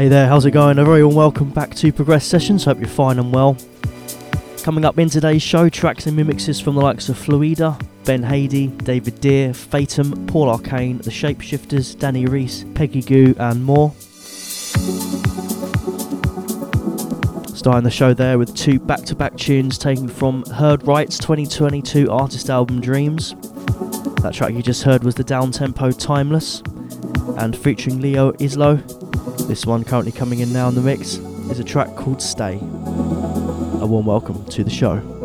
Hey there, how's it going? A very warm welcome back to Progressed Sessions. Hope you're fine and well. Coming up in today's show, tracks and remixes from the likes of Fluida, Ben Hayie, David Deer, Fatum, Paul Arcane, The Shapeshifters, Danny Rhys, Peggy Gou, and more. Starting the show there with two back to back tunes taken from Heard Right's 2022 artist album Dreams. That track you just heard was the down tempo Timeless, and featuring Leo Islo, this one currently coming in now in the mix is a track called Stay. A warm welcome to the show.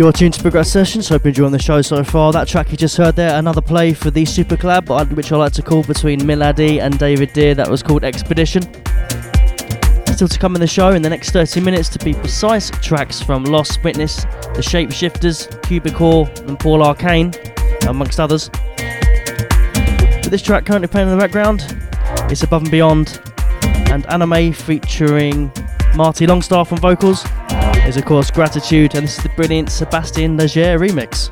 You're tuned to Progressed Sessions, hope you're enjoying the show so far. That track you just heard there, another play for the super collab, uh, which I like to call between Milady and David Deer, that was called Expedition. Still to come in the show in the next 30 minutes, to be precise, tracks from Lost Witness, The Shapeshifters, Cubicore, and Paul Arcane, amongst others. But this track currently playing in the background is Above and Beyond, and Anime featuring Marty Longstaff on vocals is of course Gratitude, and this is the brilliant Sebastien Leger remix.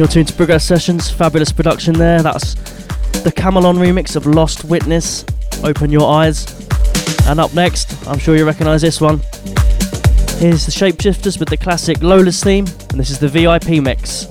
You're tuned to Progressed Sessions, fabulous production there. That's the Kamelon remix of Lost Witness. Open your eyes. And up next, I'm sure you recognise this one. Here's the Shapeshifters with the classic Lola's theme, and this is the VIP mix.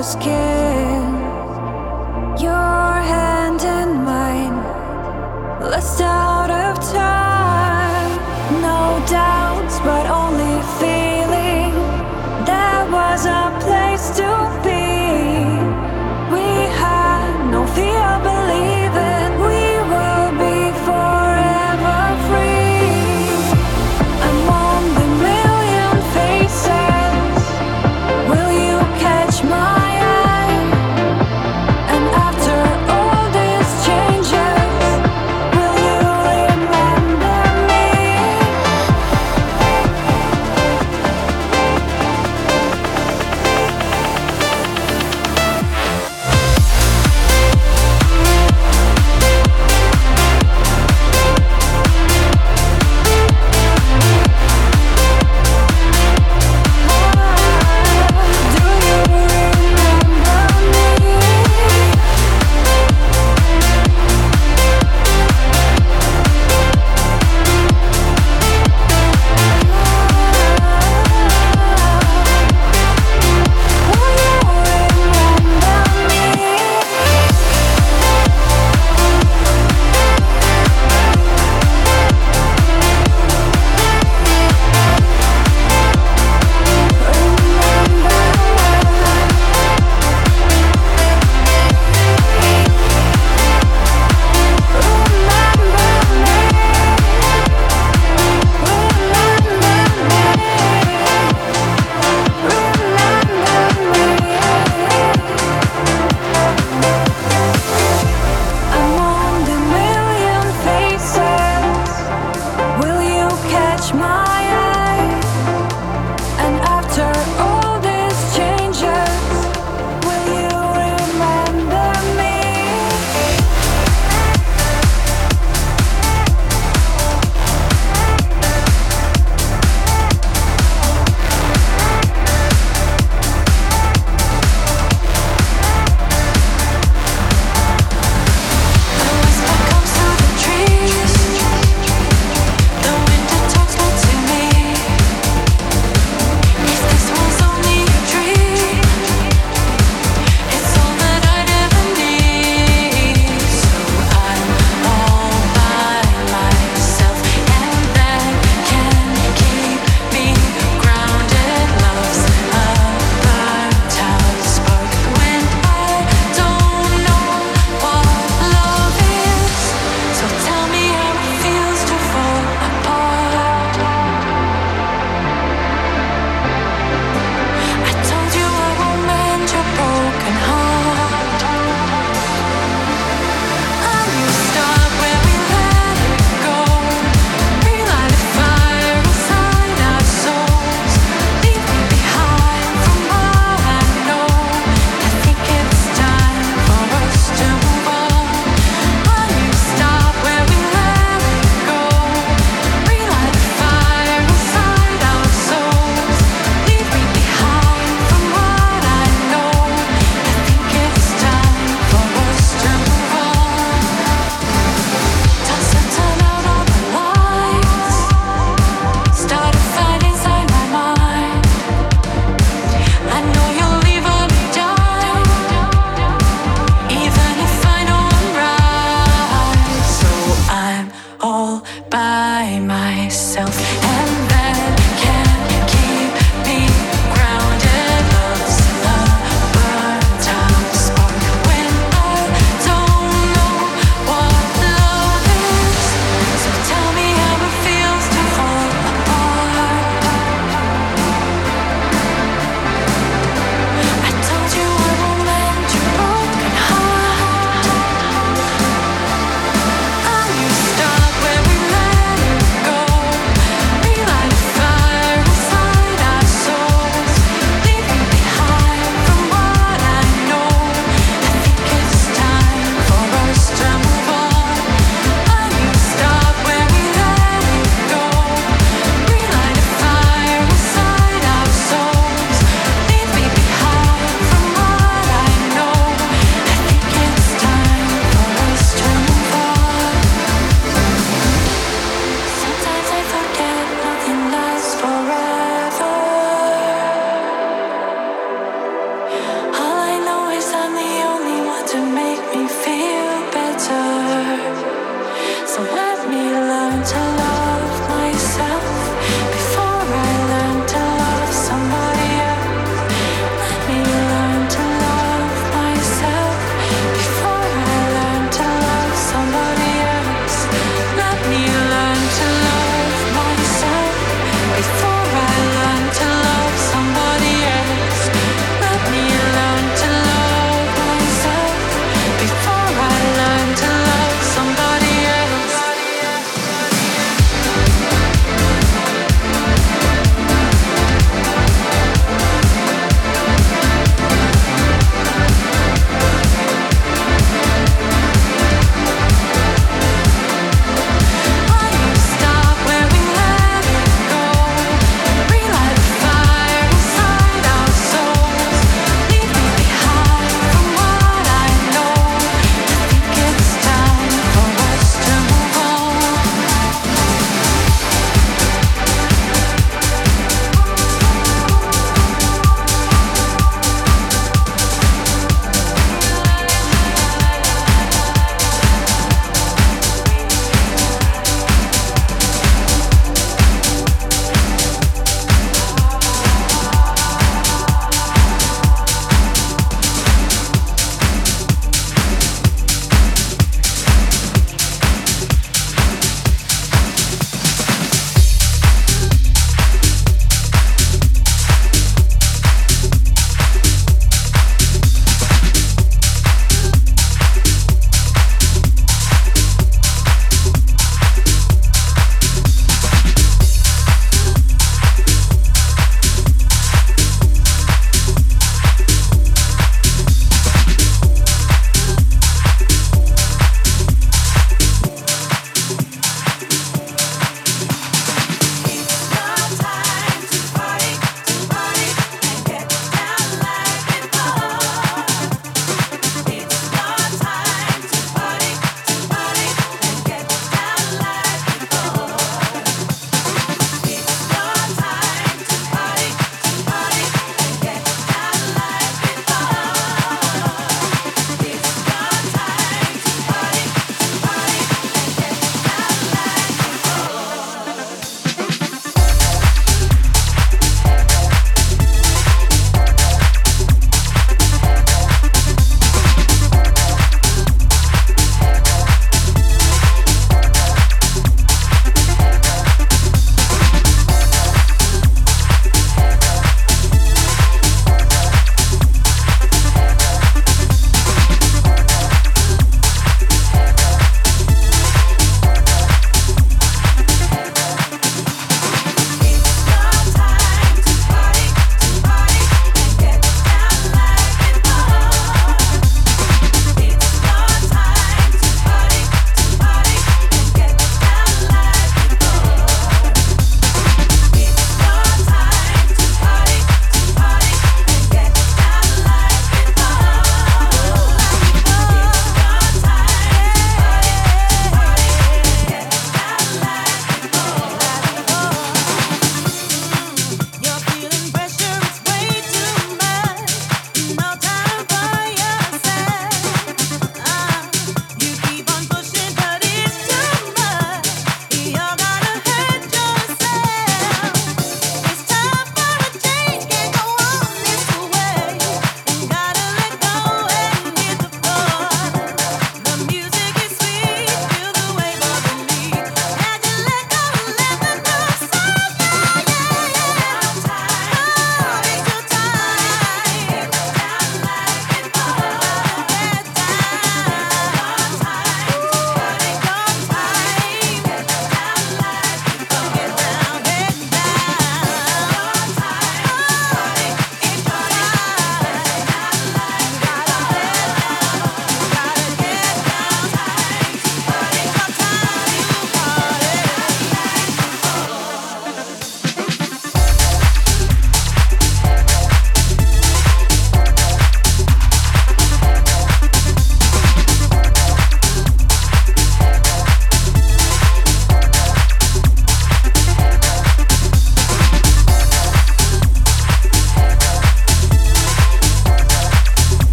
My eyes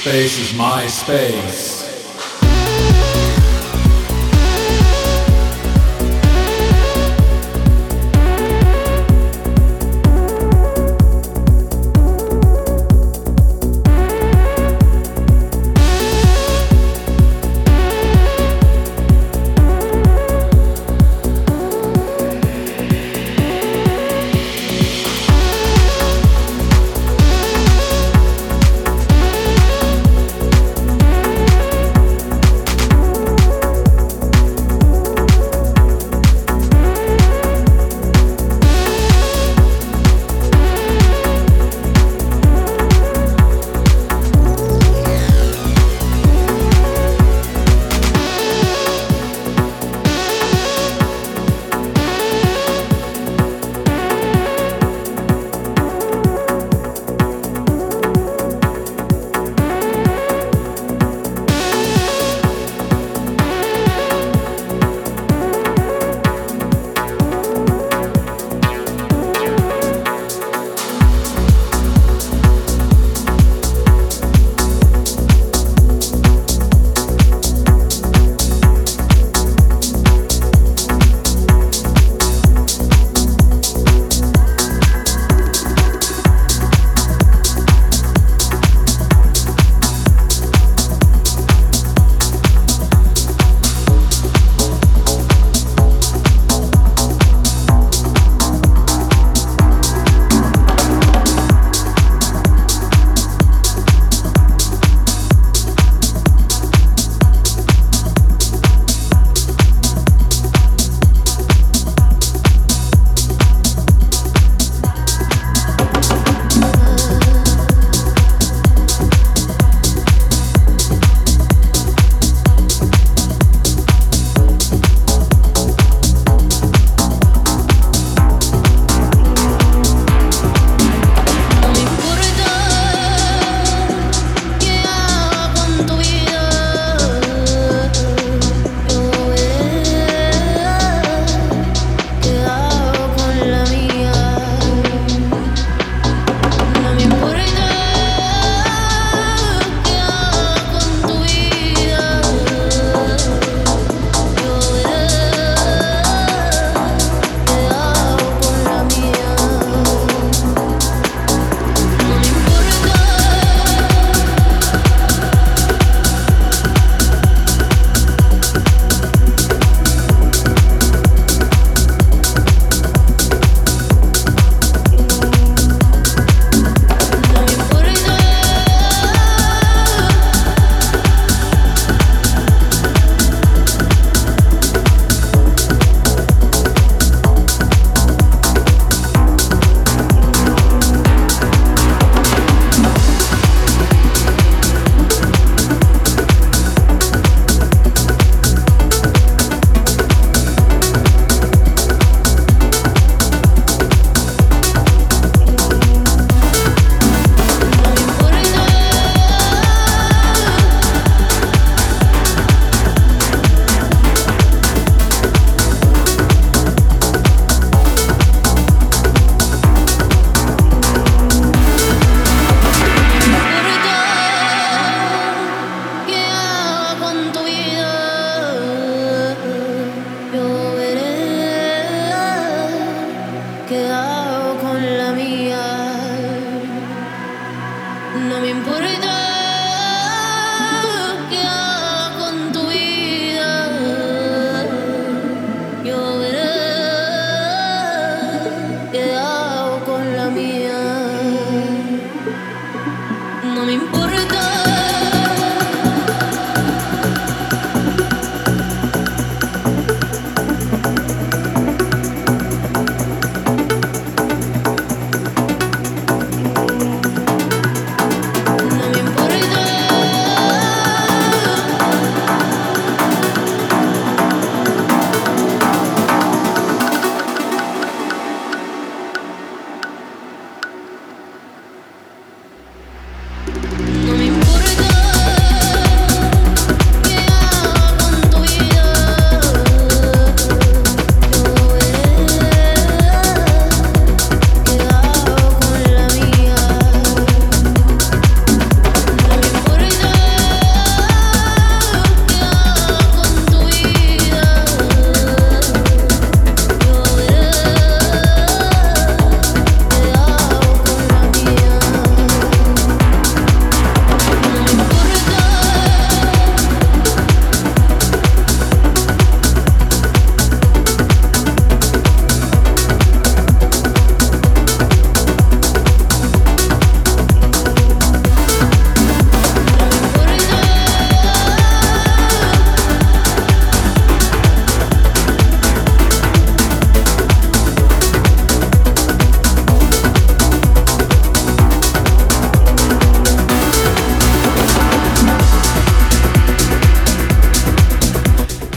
space is my space.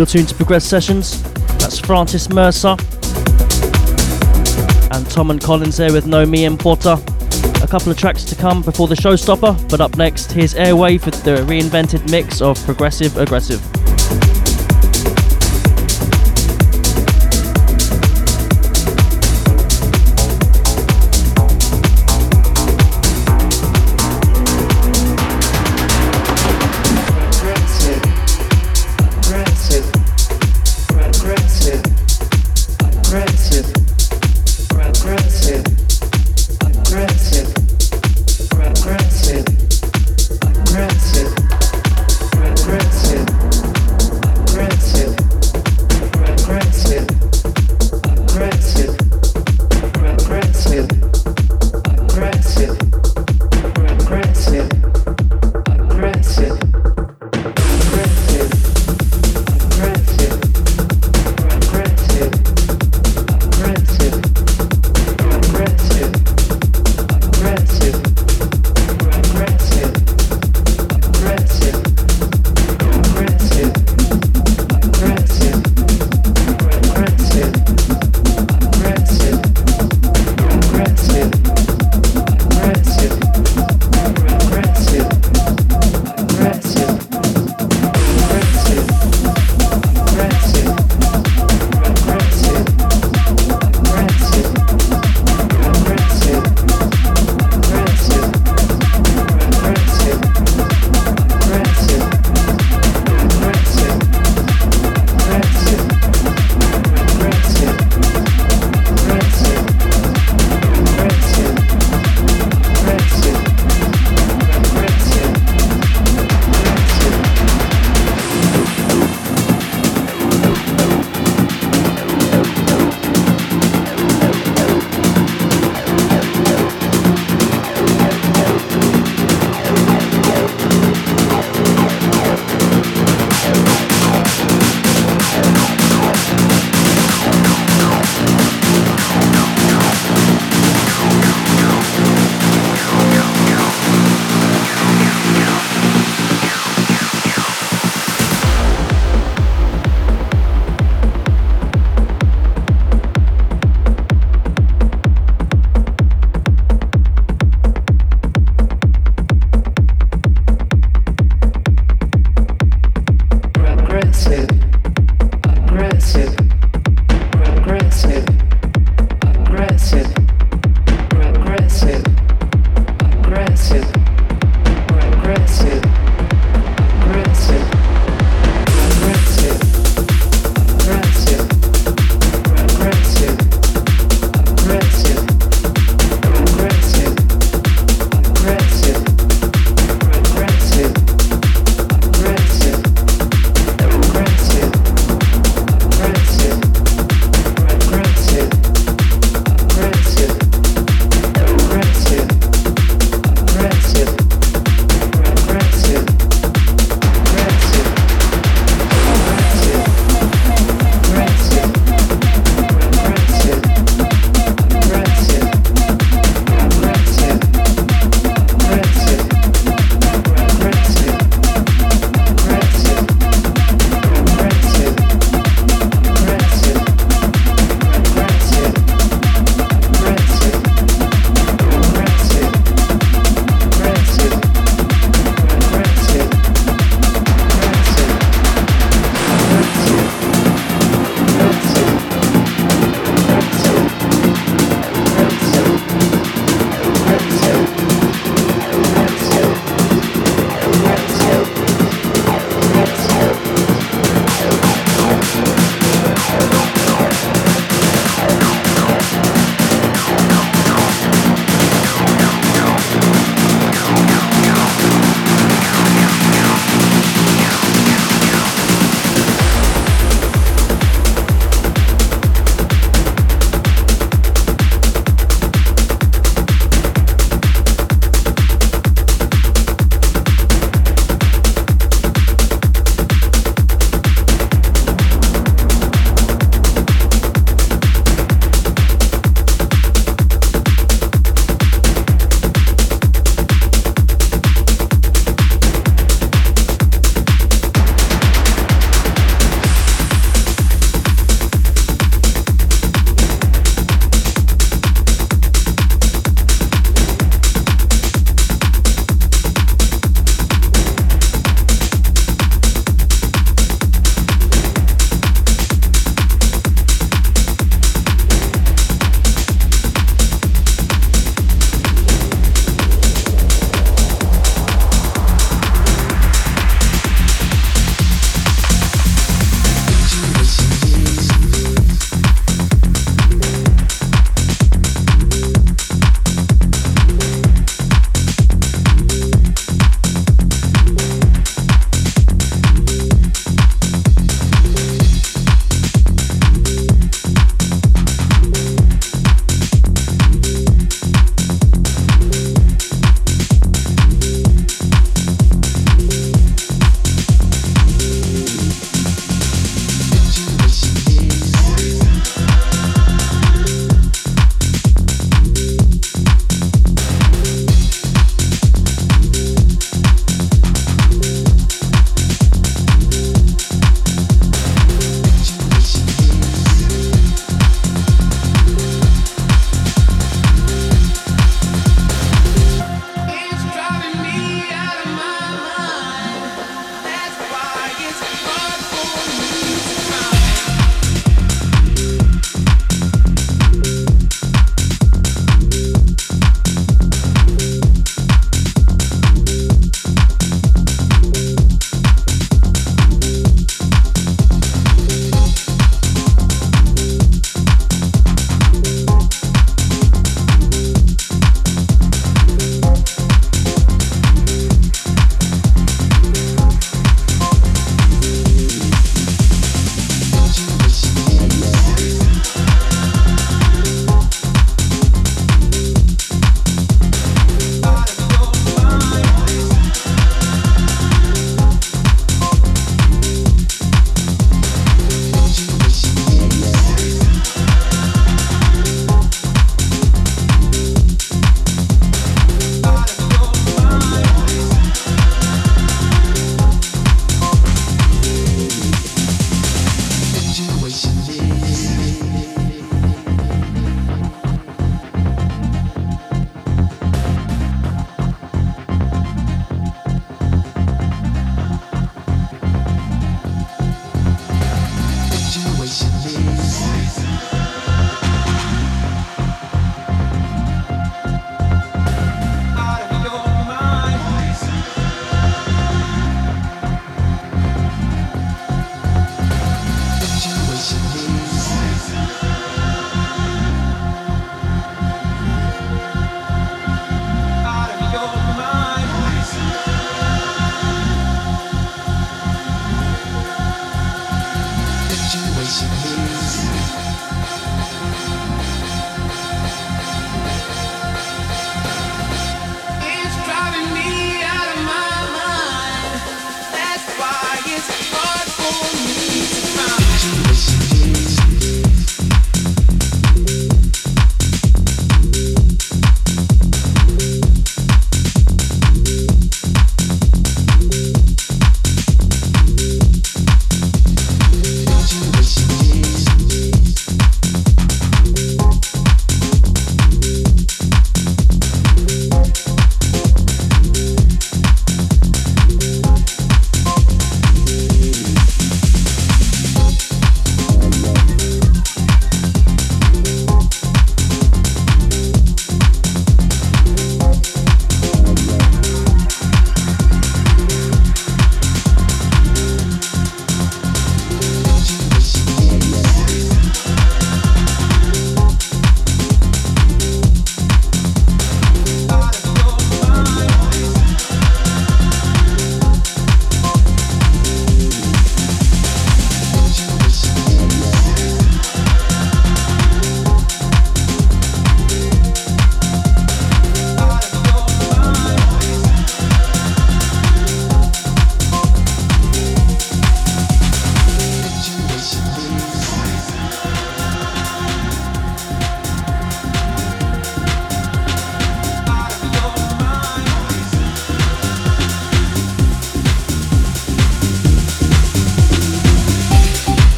You're tuned to Progressed Sessions. That's Francis Mercier and Tom and Collins there with No Me and Porter. A couple of tracks to come before the showstopper, but up next, here's Airwave with the reinvented mix of Progressive Aggressive.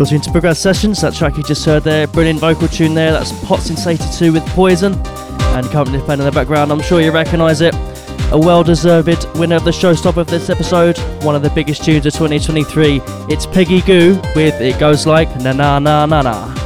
You're tuned to Progressed Sessions. That track you just heard there, brilliant vocal tune there. That's Pots 82 with Poison. And currently playing in the background, I'm sure you recognise it. A well deserved winner of the showstopper of this episode, one of the biggest tunes of 2023. It's Peggy Gou with It Goes Like Na Na Na Na Na.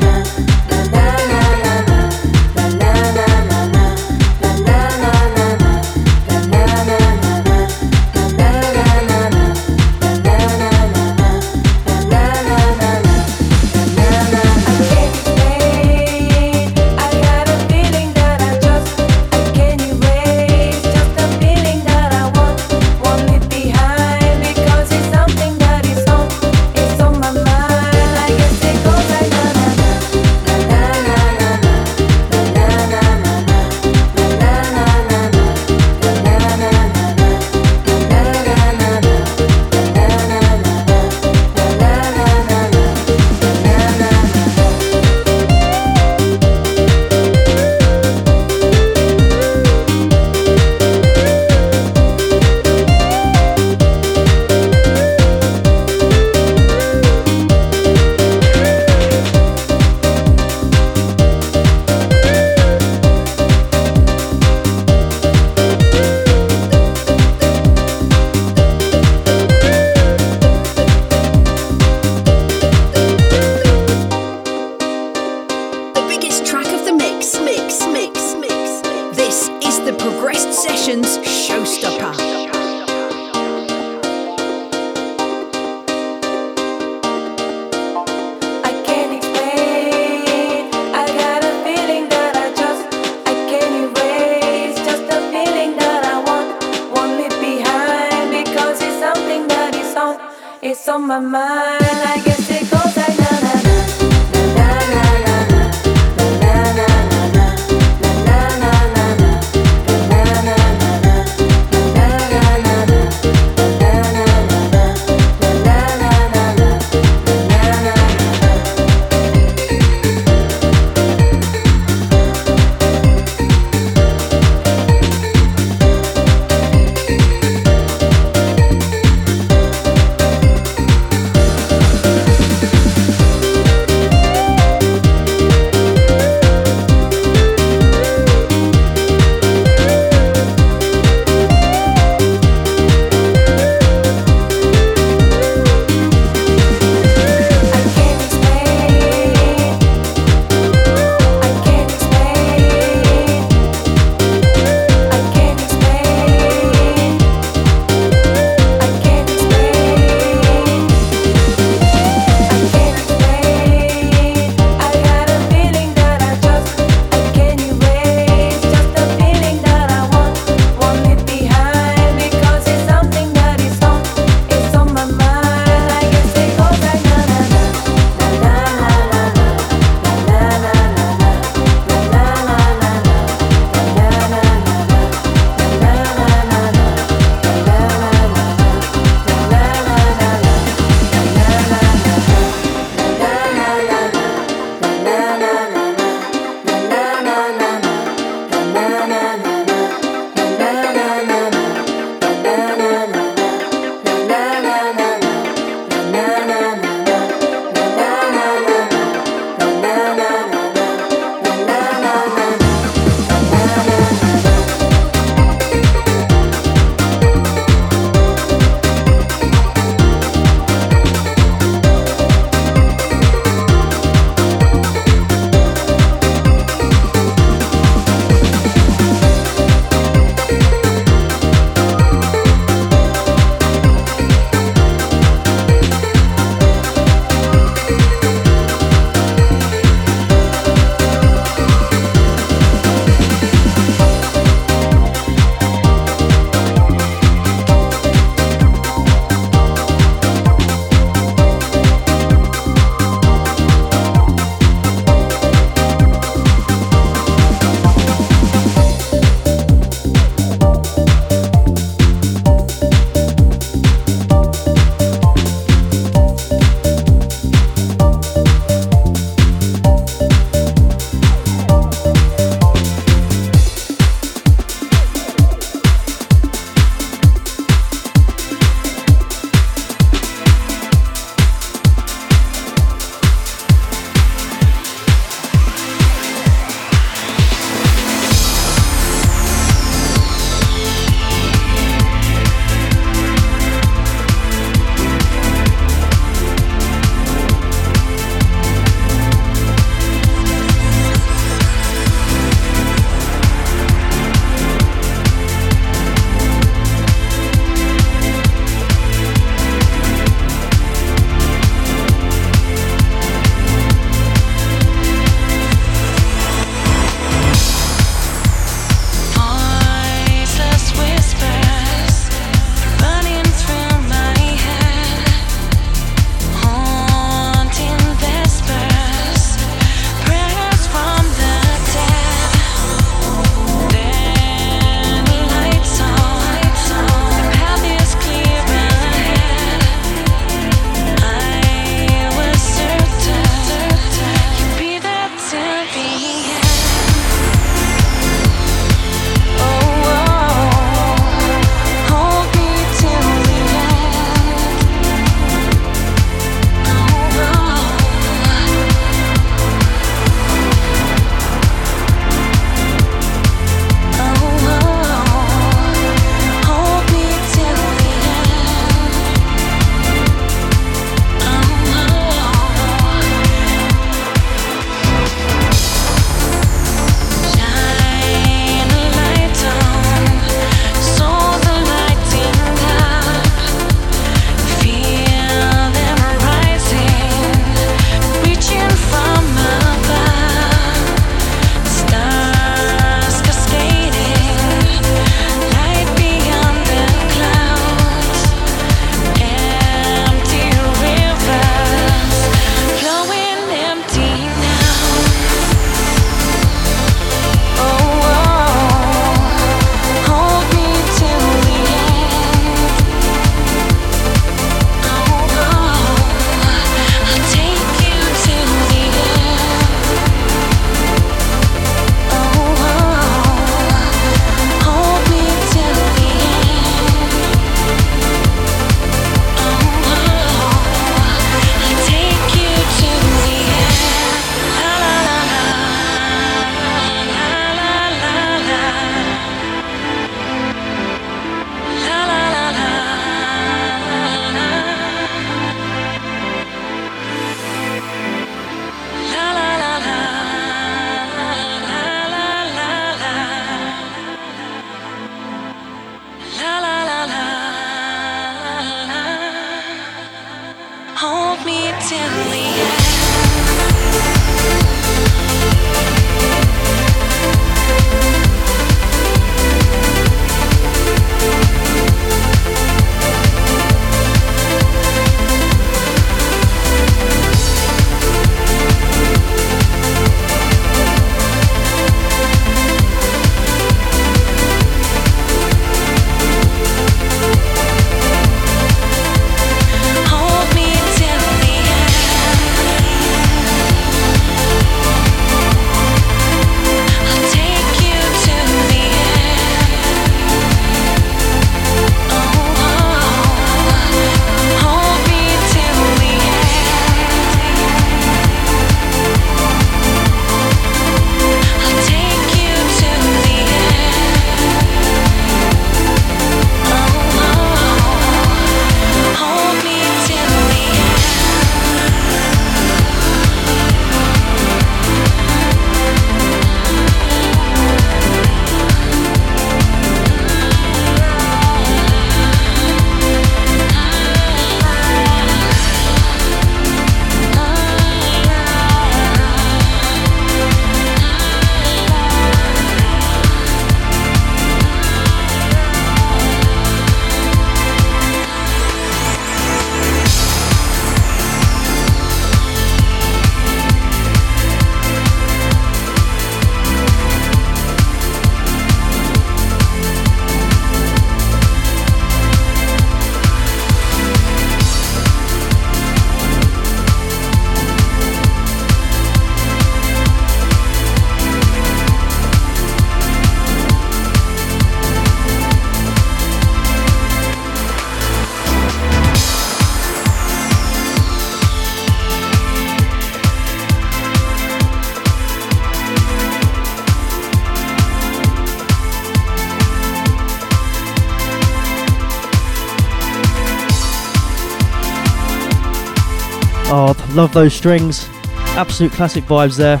Those strings. Absolute classic vibes there.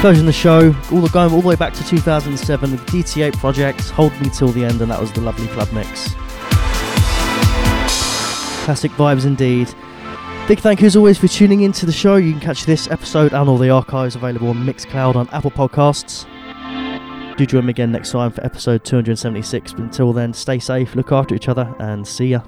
Closing the show, all the going all the way back to 2007 with the DT8 project, Hold Me Till the End, and that was the lovely club mix. Classic vibes indeed. Big thank you as always for tuning in to the show. You can catch this episode and all the archives available on Mixcloud on Apple Podcasts. Do join me again next time for episode 276. But until then, stay safe, look after each other, and see ya.